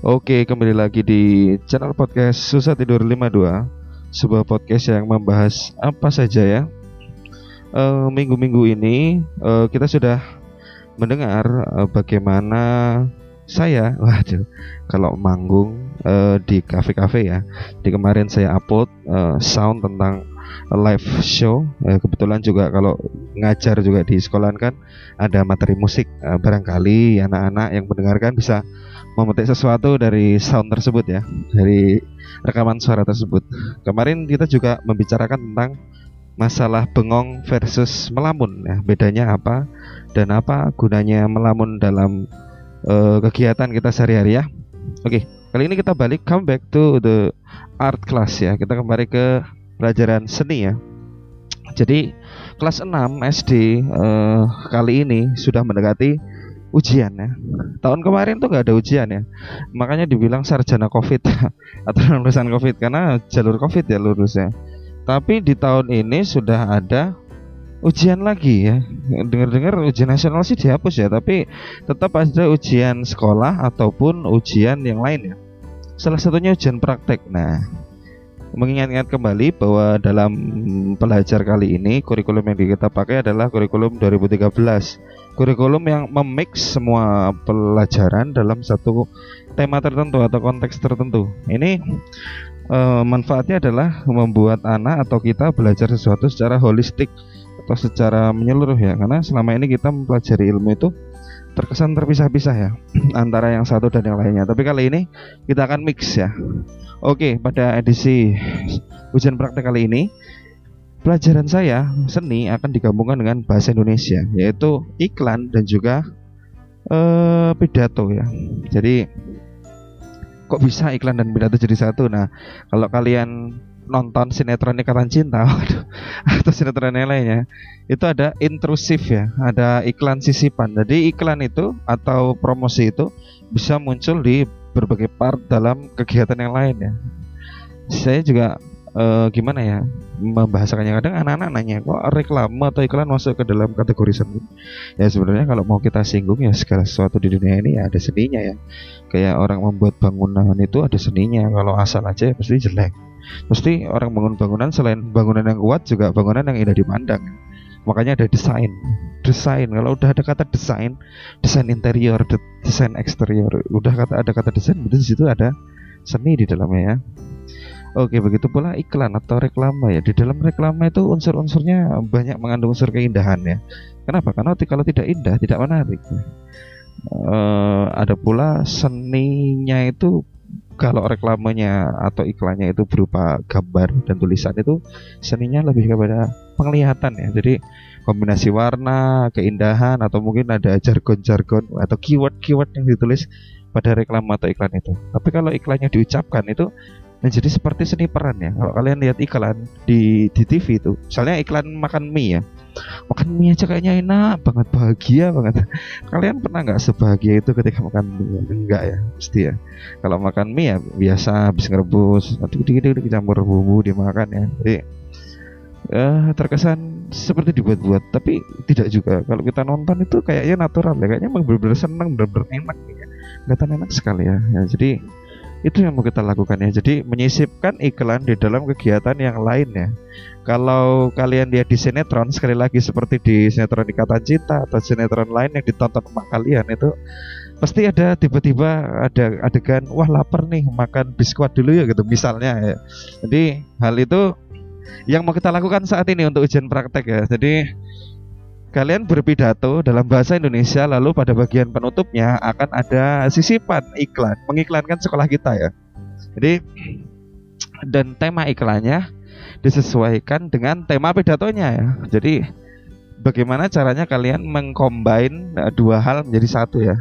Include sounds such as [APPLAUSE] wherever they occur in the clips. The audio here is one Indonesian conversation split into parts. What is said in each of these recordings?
Oke, kembali lagi di channel podcast Susah Tidur 52 Sebuah podcast yang membahas apa saja ya. Eh, Minggu-minggu ini eh, kita sudah mendengar eh, bagaimana saya [LAUGHS] Waduh, kalau manggung eh, di kafe-kafe ya. Di kemarin saya upload eh, sound tentang live show. Eh, Kebetulan juga kalau ngajar juga di sekolahan kan Ada materi musik. Eh, Barangkali anak-anak yang mendengarkan bisa memetik sesuatu dari sound tersebut ya dari rekaman suara tersebut. Kemarin kita juga membicarakan tentang masalah bengong versus melamun ya bedanya apa dan apa gunanya melamun dalam eh, kegiatan kita sehari-hari ya. Oke kali ini kita balik come back to the art class ya. Kita kembali ke pelajaran seni ya. Jadi kelas 6 SD eh, kali ini sudah mendekati ujian ya. Tahun kemarin tuh nggak ada ujian ya. Makanya dibilang sarjana Covid [LAUGHS] atau lulusan Covid karena jalur Covid ya lulusnya. Tapi di tahun ini sudah ada ujian lagi ya. Dengar-dengar ujian nasional sih dihapus ya, tapi tetap ada ujian sekolah ataupun ujian yang lain ya. Salah satunya ujian praktek. Nah, mengingat-ingat kembali bahwa dalam pelajar kali ini kurikulum yang kita pakai adalah kurikulum 2013 kurikulum yang memix semua pelajaran dalam satu tema tertentu atau konteks tertentu. Ini eh, manfaatnya adalah membuat anak atau kita belajar sesuatu secara holistik atau secara menyeluruh ya. Karena selama ini kita mempelajari ilmu itu terkesan terpisah-pisah ya [CLEARS THROAT] antara yang satu dan yang lainnya. Tapi kali ini kita akan mix ya. Oke, pada edisi ujian praktek kali ini pelajaran saya seni akan digabungkan dengan bahasa Indonesia yaitu iklan dan juga eh, pidato ya. Jadi kok bisa iklan dan pidato jadi satu? Nah kalau kalian nonton sinetron Ikatan Cinta [LAUGHS] atau sinetron yang lainnya itu ada intrusif ya. Ada iklan sisipan. Jadi iklan itu atau promosi itu bisa muncul di berbagai part dalam kegiatan yang lain ya. Saya juga eh, gimana ya membahasakannya. Kadang anak-anak nanya kok reklame atau iklan masuk ke dalam kategori seni? Ya sebenarnya kalau mau kita singgung ya segala sesuatu di dunia ini ya ada seninya ya. Kayak orang membuat bangunan itu ada seninya. Kalau asal aja ya pasti jelek. Pasti orang bangun bangunan selain bangunan yang kuat juga bangunan yang indah dipandang. Makanya ada desain desain kalau udah ada kata desain desain interior de- desain eksterior udah kata ada kata desain berarti di situ ada seni di dalamnya ya Oke, begitu pula iklan atau reklame ya. Di dalam reklame itu unsur-unsurnya banyak mengandung unsur keindahan ya. Kenapa? Karena kalau tidak indah, tidak menarik. Eh, ada pula seninya itu kalau reklamenya atau iklannya itu berupa gambar dan tulisan itu seninya lebih kepada penglihatan ya. Jadi kombinasi warna, keindahan atau mungkin ada jargon-jargon atau keyword-keyword yang ditulis pada reklame atau iklan itu. Tapi kalau iklannya diucapkan itu menjadi seperti seni peran ya. Kalau kalian lihat iklan di di TV itu, misalnya iklan makan mie ya, makan mie aja kayaknya enak banget, bahagia banget. [LAUGHS] Kalian pernah nggak sebahagia itu ketika makan mie? Enggak ya, pasti ya. Kalau makan mie ya biasa habis ngerebus, nanti campur bumbu dimakan ya. Jadi eh terkesan seperti dibuat-buat, tapi tidak juga. Kalau kita nonton itu kayaknya natural ya, kayaknya emang bener-bener seneng, bener-bener enak ya. Kelihatan enak sekali ya. ya jadi itu yang mau kita lakukan ya. Jadi menyisipkan iklan di dalam kegiatan yang lain ya. Kalau kalian lihat di sinetron sekali lagi seperti di sinetron Ikatan Cinta atau sinetron lain yang ditonton sama kalian itu pasti ada tiba-tiba ada adegan wah lapar nih makan biskuit dulu ya gitu misalnya ya. Jadi hal itu yang mau kita lakukan saat ini untuk ujian praktek ya. Jadi kalian berpidato dalam bahasa Indonesia lalu pada bagian penutupnya akan ada sisipan iklan mengiklankan sekolah kita ya. Jadi dan tema iklannya disesuaikan dengan tema pidatonya ya. Jadi bagaimana caranya kalian mengcombine eh, dua hal menjadi satu ya.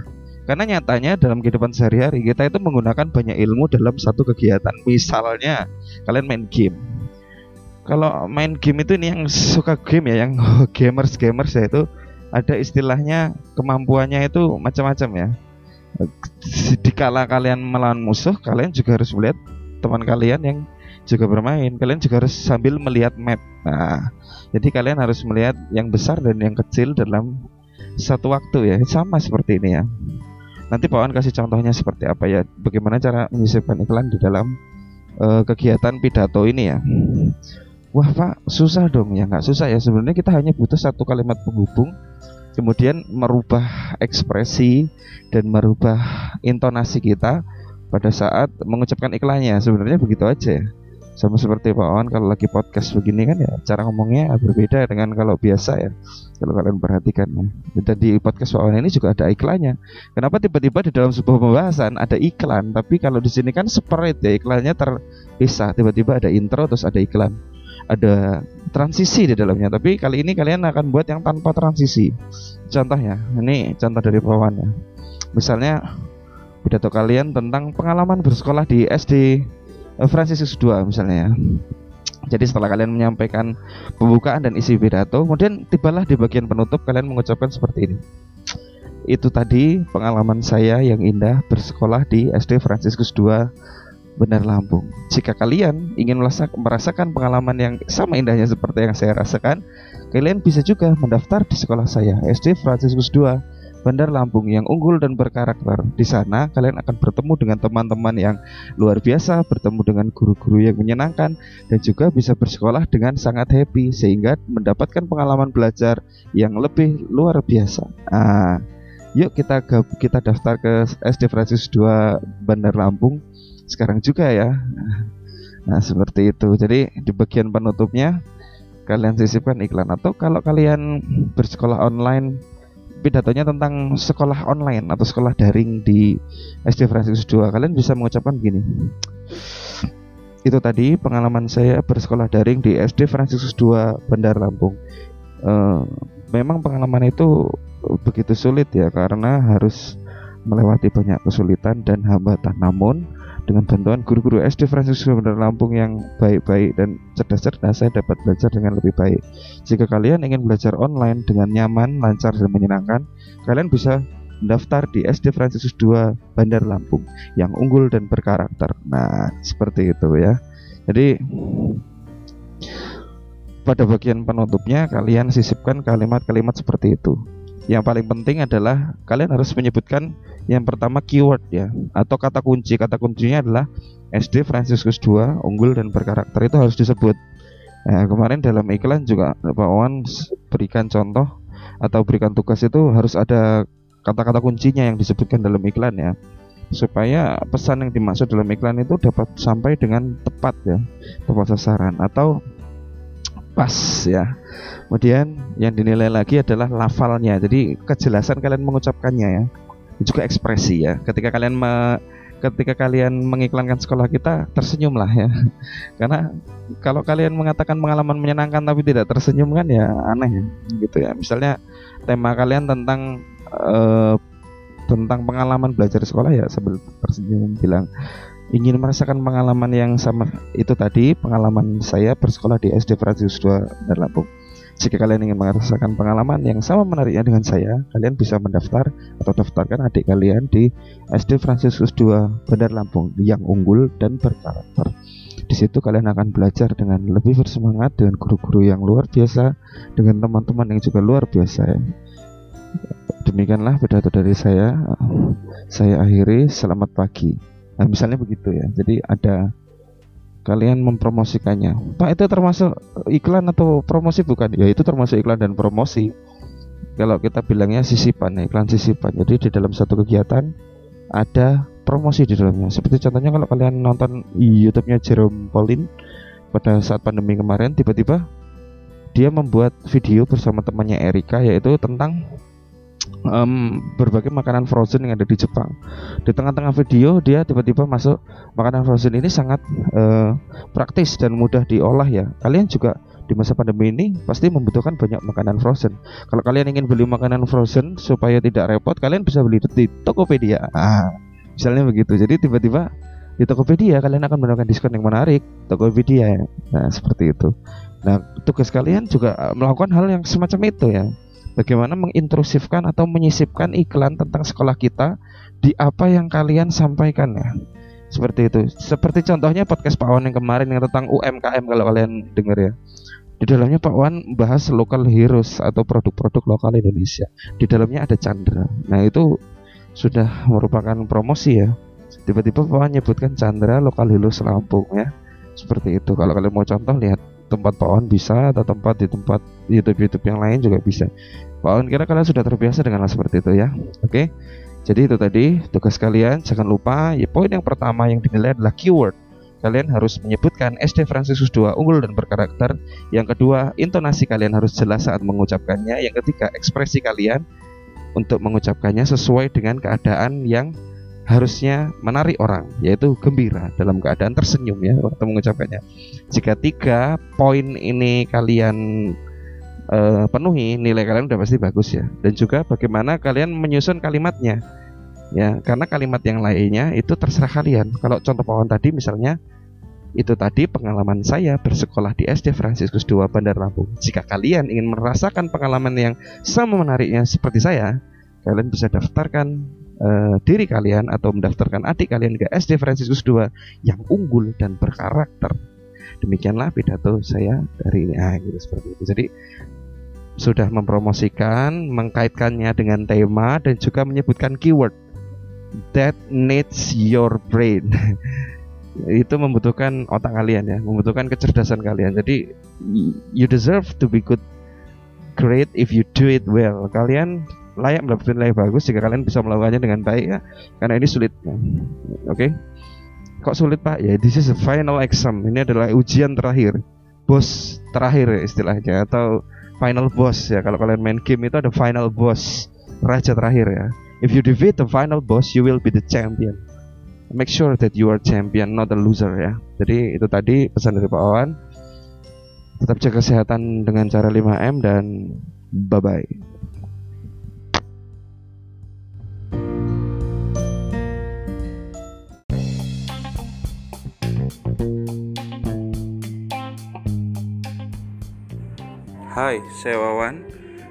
Karena nyatanya dalam kehidupan sehari-hari kita itu menggunakan banyak ilmu dalam satu kegiatan. Misalnya kalian main game. Kalau main game itu ini yang suka game ya, yang [LAUGHS] gamers gamers ya itu ada istilahnya kemampuannya itu macam-macam ya. Dikala kalian melawan musuh, kalian juga harus melihat teman kalian yang juga bermain. Kalian juga harus sambil melihat map. Nah, jadi kalian harus melihat yang besar dan yang kecil dalam satu waktu ya. Sama seperti ini ya. Nanti Pak Wan kasih contohnya seperti apa ya, bagaimana cara menyisipkan iklan di dalam uh, kegiatan pidato ini ya. Wah Pak, susah dong. Ya nggak susah ya. Sebenarnya kita hanya butuh satu kalimat penghubung kemudian merubah ekspresi dan merubah intonasi kita pada saat mengucapkan iklannya. Sebenarnya begitu aja. Ya sama seperti Pak Wan kalau lagi podcast begini kan ya cara ngomongnya berbeda dengan kalau biasa ya. Kalau kalian perhatikan ya. Dan di podcast Pak Wan ini juga ada iklannya. Kenapa tiba-tiba di dalam sebuah pembahasan ada iklan tapi kalau di sini kan separate ya iklannya terpisah. Tiba-tiba ada intro terus ada iklan ada transisi di dalamnya tapi kali ini kalian akan buat yang tanpa transisi contohnya ini contoh dari Pak Wan ya misalnya pidato kalian tentang pengalaman bersekolah di SD Fransiskus II misalnya ya. Jadi setelah kalian menyampaikan pembukaan dan isi pidato, kemudian tibalah di bagian penutup kalian mengucapkan seperti ini. Itu tadi pengalaman saya yang indah bersekolah di SD Fransiskus II Benar Lampung. Jika kalian ingin merasakan pengalaman yang sama indahnya seperti yang saya rasakan, kalian bisa juga mendaftar di sekolah saya SD Fransiskus II Bandar Lampung yang unggul dan berkarakter. Di sana kalian akan bertemu dengan teman-teman yang luar biasa, bertemu dengan guru-guru yang menyenangkan dan juga bisa bersekolah dengan sangat happy sehingga mendapatkan pengalaman belajar yang lebih luar biasa. Ah, yuk kita kita daftar ke SD Francis 2 Bandar Lampung sekarang juga ya. Nah, seperti itu. Jadi di bagian penutupnya kalian sisipkan iklan atau kalau kalian bersekolah online pidatonya tentang sekolah online atau sekolah daring di SD Francis 2 kalian bisa mengucapkan gini itu tadi pengalaman saya bersekolah daring di SD Francis 2 Bandar Lampung uh, memang pengalaman itu begitu sulit ya karena harus melewati banyak kesulitan dan hambatan namun dengan bantuan guru-guru SD Francis Xavier Lampung yang baik-baik dan cerdas-cerdas, saya dapat belajar dengan lebih baik. Jika kalian ingin belajar online dengan nyaman, lancar, dan menyenangkan, kalian bisa mendaftar di SD Francis II Bandar Lampung yang unggul dan berkarakter. Nah, seperti itu ya. Jadi pada bagian penutupnya kalian sisipkan kalimat-kalimat seperti itu. Yang paling penting adalah kalian harus menyebutkan yang pertama keyword ya atau kata kunci. Kata kuncinya adalah SD Franciscus II unggul dan berkarakter itu harus disebut. Nah, kemarin dalam iklan juga Pak Wan berikan contoh atau berikan tugas itu harus ada kata-kata kuncinya yang disebutkan dalam iklan ya supaya pesan yang dimaksud dalam iklan itu dapat sampai dengan tepat ya tepat sasaran atau pas ya kemudian yang dinilai lagi adalah lafalnya jadi kejelasan kalian mengucapkannya ya juga ekspresi ya. Ketika kalian me, ketika kalian mengiklankan sekolah kita tersenyumlah ya. [LAUGHS] Karena kalau kalian mengatakan pengalaman menyenangkan tapi tidak tersenyum kan ya aneh ya, gitu ya. Misalnya tema kalian tentang uh, tentang pengalaman belajar sekolah ya sambil tersenyum bilang ingin merasakan pengalaman yang sama itu tadi pengalaman saya bersekolah di SD Francis 2 dan Lampung jika kalian ingin merasakan pengalaman yang sama menariknya dengan saya, kalian bisa mendaftar atau daftarkan adik kalian di SD Fransiskus II Bandar Lampung yang unggul dan berkarakter. Di situ kalian akan belajar dengan lebih bersemangat dengan guru-guru yang luar biasa, dengan teman-teman yang juga luar biasa. Demikianlah pidato dari saya. Saya akhiri selamat pagi. Nah, misalnya begitu ya. Jadi ada kalian mempromosikannya. Pak itu termasuk iklan atau promosi bukan? Ya itu termasuk iklan dan promosi. Kalau kita bilangnya sisipan, iklan sisipan. Jadi di dalam satu kegiatan ada promosi di dalamnya. Seperti contohnya kalau kalian nonton YouTube-nya Jerome Pauline pada saat pandemi kemarin, tiba-tiba dia membuat video bersama temannya Erika yaitu tentang um, berbagai makanan frozen yang ada di Jepang. Di tengah-tengah video dia tiba-tiba masuk makanan frozen ini sangat uh, praktis dan mudah diolah ya. Kalian juga di masa pandemi ini pasti membutuhkan banyak makanan frozen. Kalau kalian ingin beli makanan frozen supaya tidak repot, kalian bisa beli di Tokopedia. Ah, misalnya begitu. Jadi tiba-tiba di Tokopedia kalian akan mendapatkan diskon yang menarik. Tokopedia. Nah, seperti itu. Nah, tugas kalian juga melakukan hal yang semacam itu ya bagaimana mengintrusifkan atau menyisipkan iklan tentang sekolah kita di apa yang kalian sampaikan ya. Seperti itu. Seperti contohnya podcast Pak Wan yang kemarin yang tentang UMKM kalau kalian dengar ya. Di dalamnya Pak Wan bahas local heroes atau produk-produk lokal Indonesia. Di dalamnya ada Chandra. Nah, itu sudah merupakan promosi ya tiba-tiba Pak nyebutkan Chandra lokal hilus Lampung ya seperti itu kalau kalian mau contoh lihat tempat Pak bisa atau tempat di tempat YouTube YouTube yang lain juga bisa Pak kira kalian sudah terbiasa dengan hal seperti itu ya oke jadi itu tadi tugas kalian jangan lupa ya poin yang pertama yang dinilai adalah keyword kalian harus menyebutkan SD Fransiskus 2 unggul dan berkarakter. Yang kedua, intonasi kalian harus jelas saat mengucapkannya. Yang ketiga, ekspresi kalian untuk mengucapkannya sesuai dengan keadaan yang harusnya menarik orang, yaitu gembira dalam keadaan tersenyum ya waktu mengucapkannya. Jika tiga poin ini kalian uh, penuhi, nilai kalian udah pasti bagus ya. Dan juga bagaimana kalian menyusun kalimatnya, ya karena kalimat yang lainnya itu terserah kalian. Kalau contoh pohon tadi misalnya itu tadi pengalaman saya bersekolah di SD Fransiskus II Bandar Lampung. Jika kalian ingin merasakan pengalaman yang sama menariknya seperti saya, kalian bisa daftarkan uh, diri kalian atau mendaftarkan adik kalian ke SD Fransiskus II yang unggul dan berkarakter. Demikianlah pidato saya dari ini. Ah, gitu seperti itu. Jadi sudah mempromosikan, mengkaitkannya dengan tema dan juga menyebutkan keyword that needs your brain. [LAUGHS] itu membutuhkan otak kalian ya, membutuhkan kecerdasan kalian. Jadi you deserve to be good great if you do it well. Kalian layak mendapatkan nilai bagus jika kalian bisa melakukannya dengan baik ya. Karena ini sulit. Oke. Okay? Kok sulit Pak? Ya, this is a final exam. Ini adalah ujian terakhir. Bos terakhir ya istilahnya atau final boss ya. Kalau kalian main game itu ada final boss, raja terakhir ya. If you defeat the final boss, you will be the champion make sure that you are champion not a loser ya jadi itu tadi pesan dari Pak Awan tetap jaga kesehatan dengan cara 5M dan bye Hai, saya Wawan.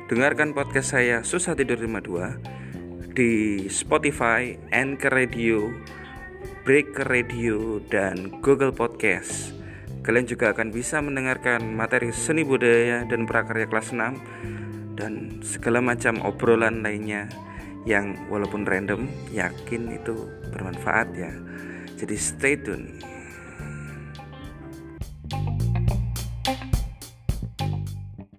Dengarkan podcast saya Susah Tidur 52 di Spotify, Anchor Radio, Break Radio, dan Google Podcast. Kalian juga akan bisa mendengarkan materi seni budaya dan prakarya kelas 6 dan segala macam obrolan lainnya yang walaupun random yakin itu bermanfaat ya. Jadi stay tune.